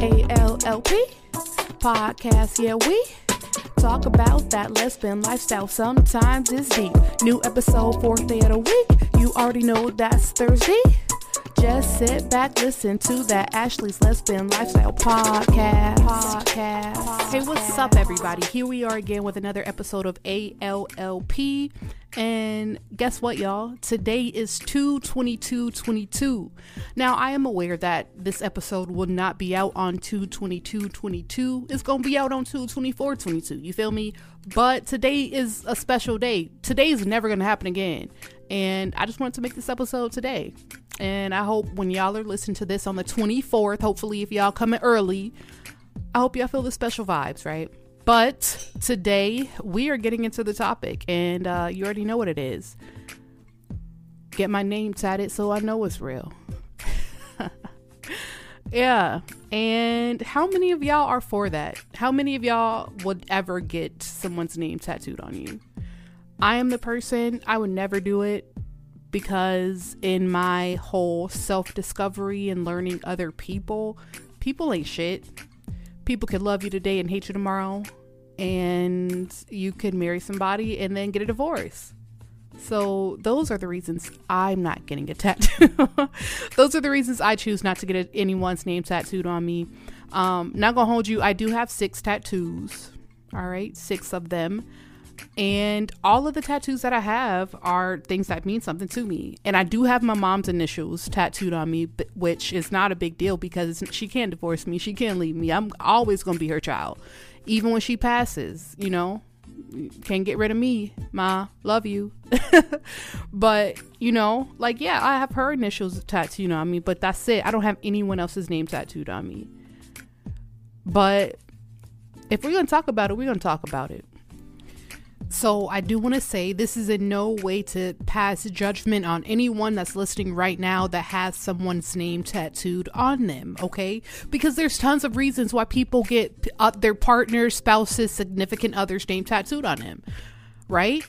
ALLP podcast. Yeah, we talk about that lesbian lifestyle. Sometimes it's deep. New episode, fourth day of the week. You already know that's Thursday. Just sit back, listen to that Ashley's Lesbian Lifestyle podcast. podcast. Hey, what's up, everybody? Here we are again with another episode of ALLP. And guess what, y'all? Today is 22222. Now, I am aware that this episode will not be out on 22222. It's going to be out on 22422. You feel me? But today is a special day. Today is never going to happen again. And I just wanted to make this episode today. And I hope when y'all are listening to this on the 24th, hopefully, if y'all coming early, I hope y'all feel the special vibes, right? But today we are getting into the topic, and uh, you already know what it is. Get my name tatted so I know it's real. yeah. And how many of y'all are for that? How many of y'all would ever get someone's name tattooed on you? I am the person, I would never do it because in my whole self discovery and learning other people, people ain't shit. People could love you today and hate you tomorrow, and you could marry somebody and then get a divorce. So, those are the reasons I'm not getting a tattoo. those are the reasons I choose not to get a, anyone's name tattooed on me. Um, not gonna hold you, I do have six tattoos. All right, six of them. And all of the tattoos that I have are things that mean something to me. And I do have my mom's initials tattooed on me, which is not a big deal because she can't divorce me. She can't leave me. I'm always going to be her child. Even when she passes, you know, can't get rid of me, Ma. Love you. but, you know, like, yeah, I have her initials tattooed on me, but that's it. I don't have anyone else's name tattooed on me. But if we're going to talk about it, we're going to talk about it. So, I do want to say this is in no way to pass judgment on anyone that's listening right now that has someone's name tattooed on them, okay? Because there's tons of reasons why people get uh, their partners, spouses, significant others' name tattooed on them, right?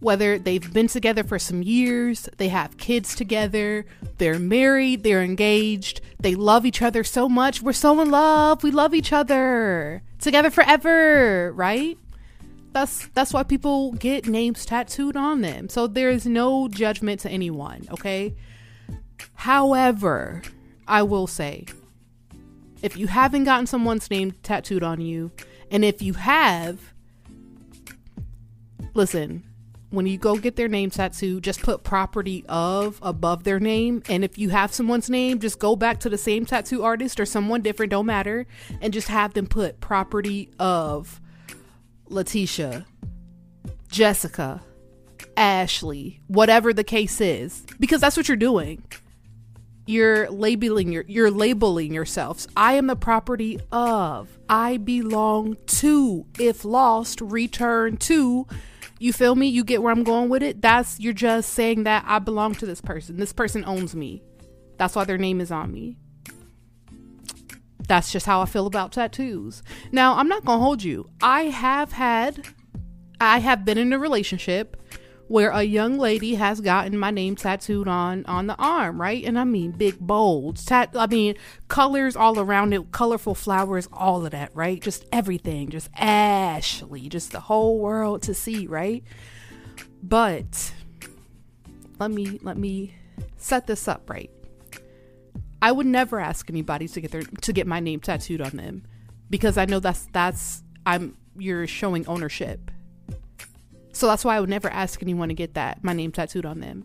Whether they've been together for some years, they have kids together, they're married, they're engaged, they love each other so much. We're so in love, we love each other together forever, right? That's that's why people get names tattooed on them. So there is no judgment to anyone, okay? However, I will say if you haven't gotten someone's name tattooed on you, and if you have, listen, when you go get their name tattooed, just put property of above their name. And if you have someone's name, just go back to the same tattoo artist or someone different, don't matter, and just have them put property of Letitia, Jessica, Ashley, whatever the case is, because that's what you're doing. You're labeling your you're labeling yourselves. I am the property of. I belong to. If lost, return to. You feel me? You get where I'm going with it? That's you're just saying that I belong to this person. This person owns me. That's why their name is on me that's just how I feel about tattoos. Now, I'm not going to hold you. I have had, I have been in a relationship where a young lady has gotten my name tattooed on on the arm, right? And I mean big bold, tat I mean colors all around it, colorful flowers, all of that, right? Just everything, just Ashley, just the whole world to see, right? But let me let me set this up right. I would never ask anybody to get their to get my name tattooed on them because I know that's that's I'm you're showing ownership. So that's why I would never ask anyone to get that my name tattooed on them.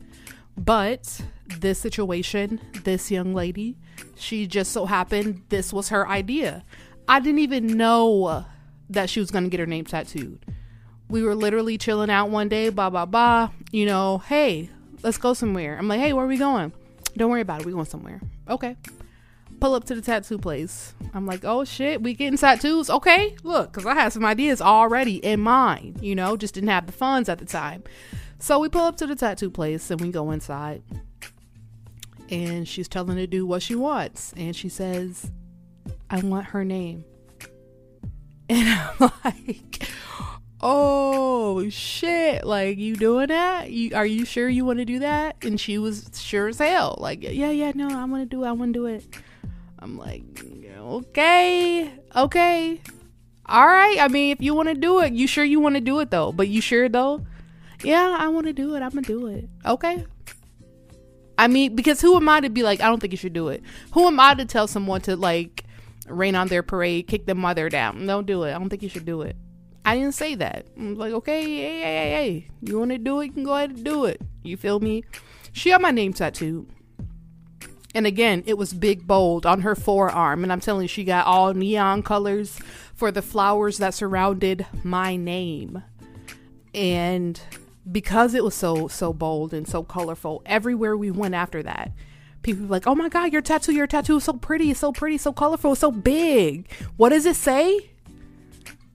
But this situation, this young lady, she just so happened this was her idea. I didn't even know that she was going to get her name tattooed. We were literally chilling out one day, blah blah blah, you know, hey, let's go somewhere. I'm like, "Hey, where are we going?" Don't worry about it. We going somewhere. Okay. Pull up to the tattoo place. I'm like, oh shit, we getting tattoos? Okay, look, because I had some ideas already in mind, you know, just didn't have the funds at the time. So we pull up to the tattoo place and we go inside. And she's telling the dude what she wants. And she says, I want her name. And I'm like, oh shit like you doing that you are you sure you want to do that and she was sure as hell like yeah yeah no i want to do it i want to do it I'm like, okay, okay. All right. I mean, if you want to do it, you sure you want to do it though? But you sure though? Yeah, I want to do it. I'm to do it. Okay. I mean, because who am I to be like, I don't think you should do it? Who am I to tell someone to like rain on their parade, kick them mother down? Don't do it. I don't think you should do it. I didn't say that. I'm like, okay, hey, hey, hey, hey, you want to do it? You can go ahead and do it. You feel me? She had my name tattooed. And again, it was big bold on her forearm. And I'm telling you, she got all neon colors for the flowers that surrounded my name. And because it was so so bold and so colorful, everywhere we went after that, people were like, "Oh my god, your tattoo, your tattoo is so pretty, so pretty, so colorful, so big. What does it say?"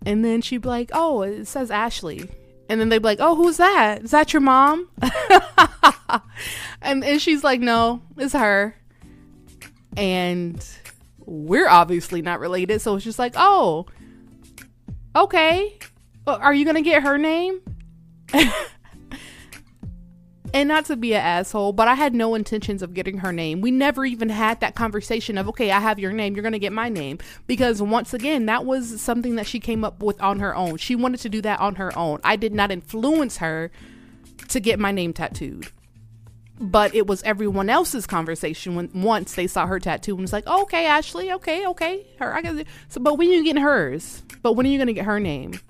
And then she'd be like, "Oh, it says Ashley." And then they'd be like, "Oh, who's that? Is that your mom?" and, and she's like, "No, it's her." And we're obviously not related, so it's just like, "Oh, okay. Are you gonna get her name?" and not to be an asshole, but I had no intentions of getting her name. We never even had that conversation of, okay, I have your name, you're going to get my name. Because once again, that was something that she came up with on her own. She wanted to do that on her own. I did not influence her to get my name tattooed. But it was everyone else's conversation when once they saw her tattoo and was like, oh, okay, Ashley, okay, okay, her. I got so, but when are you getting hers? But when are you gonna get her name?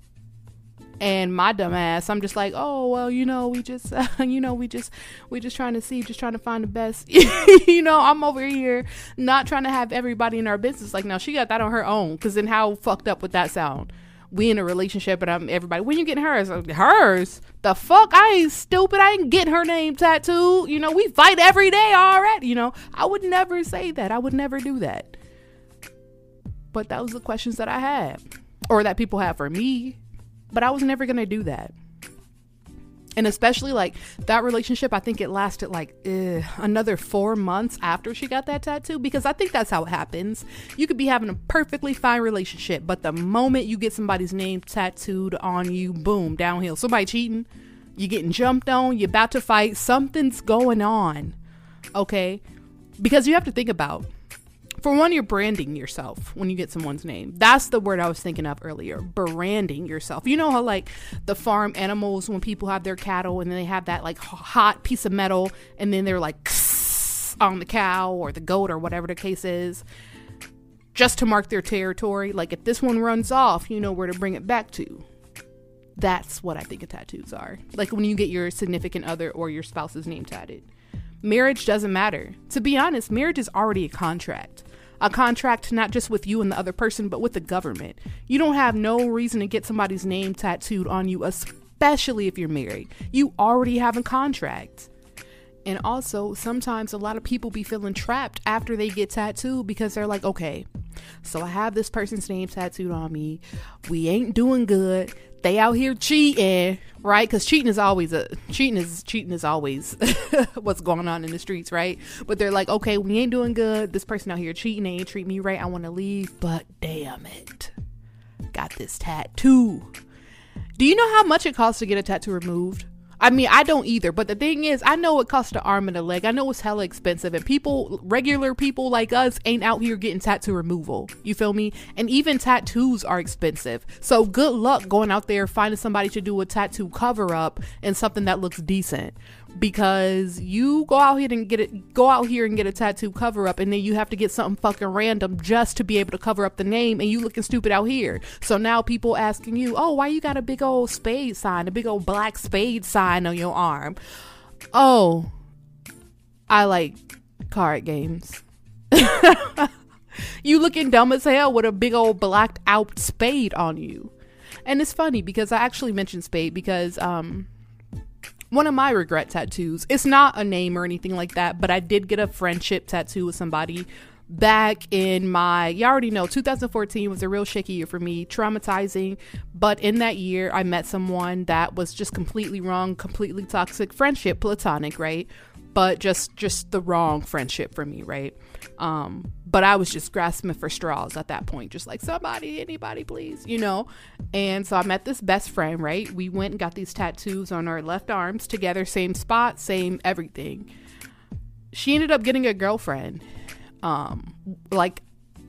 And my dumb ass i'm just like oh well you know we just uh, you know we just we just trying to see just trying to find the best. You know i'm over here not trying to have everybody in our business. Like now she got that on her own because then how fucked up would that sound? We in a relationship and i'm everybody when you getting hers? Hers? The fuck? I ain't stupid. I ain't getting her name tattooed. You know we fight every day already. You know i would never say that. I would never do that. But that was the questions that i had or that people have for me but I was never going to do that. And especially like that relationship, I think it lasted like ugh, another four months after she got that tattoo because I think that's how it happens. You could be having a perfectly fine relationship, but the moment you get somebody's name tattooed on you, boom, downhill. Somebody cheating, you're getting jumped on, you're about to fight, something's going on. Okay? Because you have to think about for one, you're branding yourself when you get someone's name. That's the word I was thinking of earlier. Branding yourself. You know how like the farm animals when people have their cattle and then they have that like hot piece of metal and then they're like on the cow or the goat or whatever the case is just to mark their territory. Like if this one runs off, you know where to bring it back to. That's what I think of tattoos are. Like when you get your significant other or your spouse's name tatted. Marriage doesn't matter. To be honest, marriage is already a contract a contract not just with you and the other person, but with the government. You don't have no reason to get somebody's name tattooed on you, especially if you're married. You already have a contract. And also, sometimes a lot of people be feeling trapped after they get tattooed because they're like, okay, so I have this person's name tattooed on me. We ain't doing good. They out here cheating, right? Because cheating is always a cheating is cheating is always what's going on in the streets, right? But they're like, okay, we ain't doing good. This person out here cheating, they ain't treat me right. I want to leave, but damn it, got this tattoo. Do you know how much it costs to get a tattoo removed? I mean, I don't either. But the thing is, I know it costs an arm and a leg. I know it's hella expensive, and people, regular people like us, ain't out here getting tattoo removal. You feel me? And even tattoos are expensive. So good luck going out there finding somebody to do a tattoo cover up and something that looks decent because you go out here and get it go out here and get a tattoo cover up and then you have to get something fucking random just to be able to cover up the name and you looking stupid out here. So now people asking you oh why you got a big old spade sign a big old black spade sign on your arm? Oh i like card games. You looking dumb as hell with a big old blacked out spade on you. And it's funny because i actually mentioned spade because um one of my regret tattoos. It's not a name or anything like that, but I did get a friendship tattoo with somebody back in my you already know 2014 was a real shaky year for me traumatizing but in that year i met someone that was just completely wrong completely toxic friendship platonic right but just just the wrong friendship for me right? Um but i was just grasping for straws at that point just like somebody anybody please you know? And so i met this best friend right? We went and got these tattoos on our left arms together same spot same everything. She ended up getting a girlfriend um like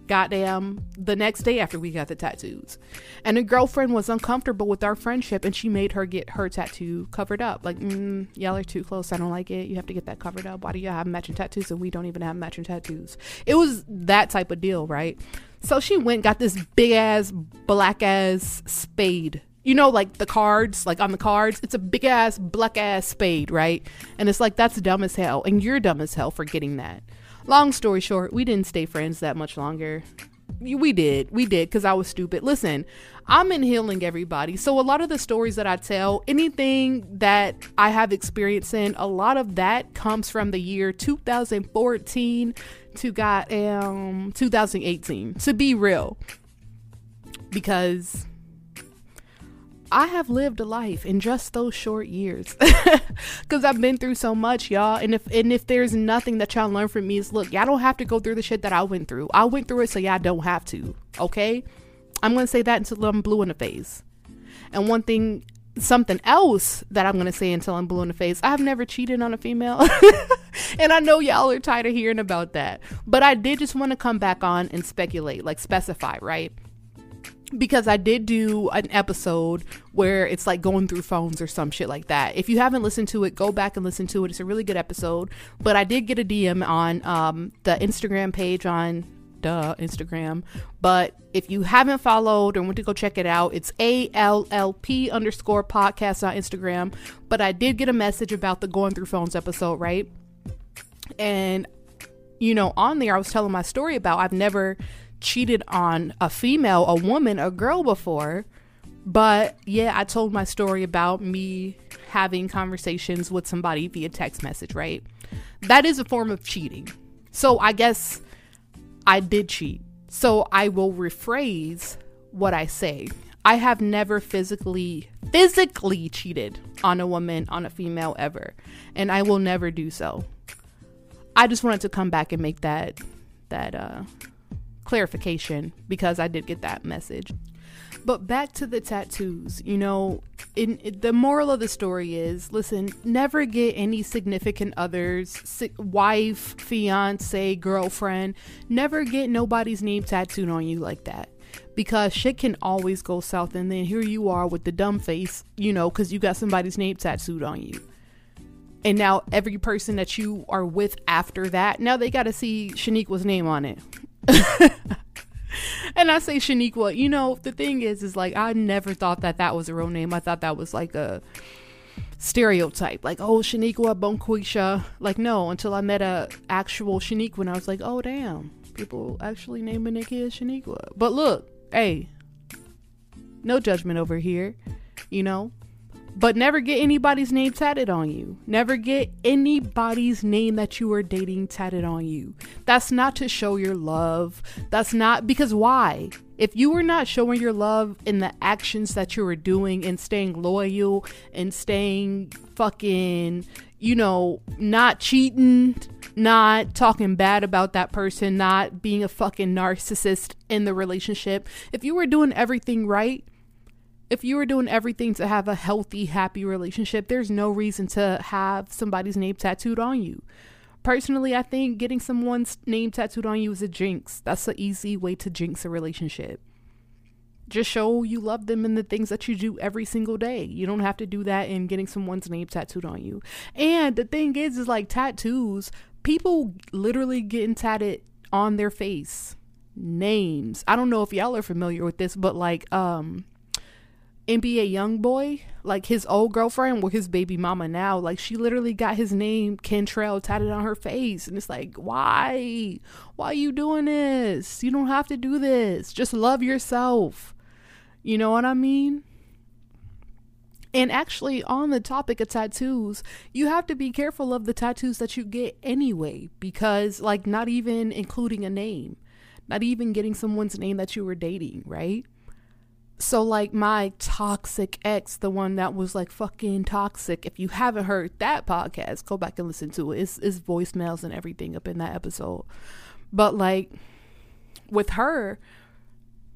goddamn the next day after we got the tattoos. And the girlfriend was uncomfortable with our friendship and she made her get her tattoo covered up. Like, mm, y'all are too close. I don't like it. You have to get that covered up. Why do y'all have matching tattoos and we don't even have matching tattoos? It was that type of deal, right? So she went, got this big ass, black ass spade you know, like the cards, like on the cards, it's a big ass, black ass spade, right? And it's like, that's dumb as hell. And you're dumb as hell for getting that. Long story short, we didn't stay friends that much longer. We did. We did because I was stupid. Listen, I'm in healing everybody. So a lot of the stories that I tell, anything that I have experienced in, a lot of that comes from the year 2014 to got um 2018. To be real. Because I have lived a life in just those short years because I've been through so much, y'all. And if and if there's nothing that y'all learn from me is look, y'all don't have to go through the shit that I went through. I went through it, so y'all don't have to. Okay, I'm gonna say that until I'm blue in the face. And one thing, something else that I'm gonna say until I'm blue in the face, I have never cheated on a female. and I know y'all are tired of hearing about that, but I did just want to come back on and speculate, like specify, right? Because I did do an episode where it's like going through phones or some shit like that. If you haven't listened to it, go back and listen to it. It's a really good episode. But I did get a DM on um, the Instagram page on duh Instagram. But if you haven't followed or want to go check it out, it's ALLP underscore podcast on Instagram. But I did get a message about the going through phones episode, right? And you know, on there I was telling my story about I've never cheated on a female, a woman, a girl before. But yeah, I told my story about me having conversations with somebody via text message, right? That is a form of cheating. So I guess I did cheat. So I will rephrase what I say. I have never physically physically cheated on a woman, on a female ever, and I will never do so. I just wanted to come back and make that that uh clarification because I did get that message. But back to the tattoos, you know, in, in, the moral of the story is listen, never get any significant others, si- wife, fiance, girlfriend, never get nobody's name tattooed on you like that. Because shit can always go south, and then here you are with the dumb face, you know, because you got somebody's name tattooed on you. And now every person that you are with after that, now they got to see Shaniqua's name on it. and I say Shaniqua. You know, the thing is, is like I never thought that that was a real name. I thought that was like a stereotype, like oh Shaniqua Bonquisha. Like no, until I met a actual Shaniqua, and I was like, oh damn, people actually naming their kid Shaniqua. But look, hey, no judgment over here. You know, but never get anybody's name tatted on you. Never get anybody's name that you are dating tatted on you. That's not to show your love. That's not because why? If you were not showing your love in the actions that you were doing and staying loyal and staying fucking, you know, not cheating, not talking bad about that person, not being a fucking narcissist in the relationship, if you were doing everything right, if you were doing everything to have a healthy, happy relationship, there's no reason to have somebody's name tattooed on you. Personally, I think getting someone's name tattooed on you is a jinx. That's an easy way to jinx a relationship. Just show you love them in the things that you do every single day. You don't have to do that in getting someone's name tattooed on you. And the thing is, is like tattoos, people literally getting tatted on their face. Names. I don't know if y'all are familiar with this, but like, um, NBA YoungBoy, like his old girlfriend or his baby mama now, like she literally got his name Kentrell tatted on her face, and it's like, why? Why you doing this? You don't have to do this. Just love yourself. You know what I mean? And actually, on the topic of tattoos, you have to be careful of the tattoos that you get anyway, because, like, not even including a name, not even getting someone's name that you were dating, right? So, like my toxic ex, the one that was like fucking toxic. If you haven't heard that podcast, go back and listen to it. It's, it's voicemails and everything up in that episode. But like with her,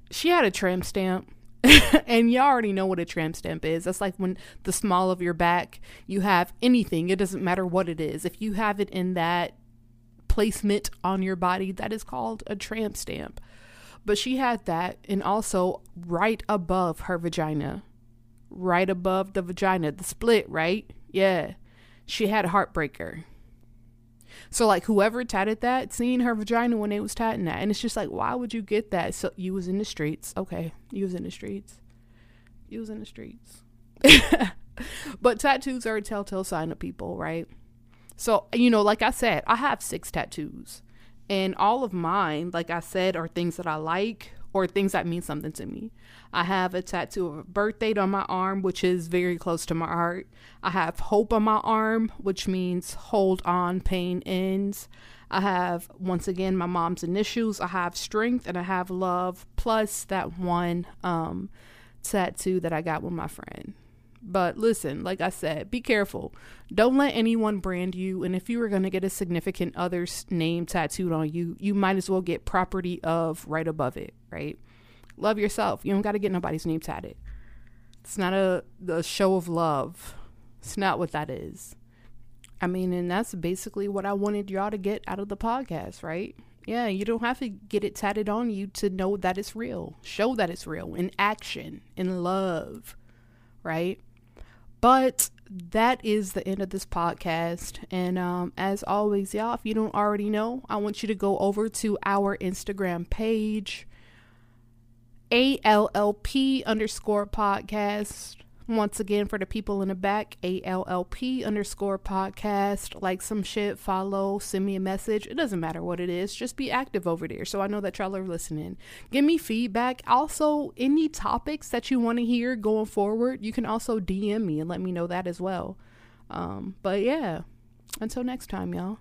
she had a tramp stamp. and you all already know what a tramp stamp is. That's like when the small of your back, you have anything, it doesn't matter what it is. If you have it in that placement on your body, that is called a tramp stamp. But she had that, and also right above her vagina, right above the vagina, the split, right? Yeah. She had a heartbreaker. So like whoever tatted that, seeing her vagina when they was tatting that, and it's just like, why would you get that? So you was in the streets, okay? You was in the streets. You was in the streets. but tattoos are a telltale sign of people, right? So you know, like I said, I have six tattoos, and all of mine, like I said, are things that I like or things that mean something to me. I have a tattoo of a birth date on my arm, which is very close to my heart. I have hope on my arm, which means hold on, pain ends. I have, once again, my mom's initials. I have strength and I have love, plus that one um, tattoo that I got with my friend. But listen, like I said, be careful. Don't let anyone brand you. And if you were going to get a significant other's name tattooed on you, you might as well get property of right above it, right? Love yourself. You don't got to get nobody's name tatted. It's not a the show of love. It's not what that is. I mean, and that's basically what I wanted y'all to get out of the podcast, right? Yeah, you don't have to get it tatted on you to know that it's real. Show that it's real in action, in love, right? But that is the end of this podcast. And um, as always, y'all, if you don't already know, I want you to go over to our Instagram page, ALLP underscore podcast. Once again, for the people in the back, ALLP underscore podcast. Like some shit, follow, send me a message. It doesn't matter what it is. Just be active over there so I know that y'all are listening. Give me feedback. Also, any topics that you want to hear going forward, you can also DM me and let me know that as well. Um, but yeah, until next time, y'all.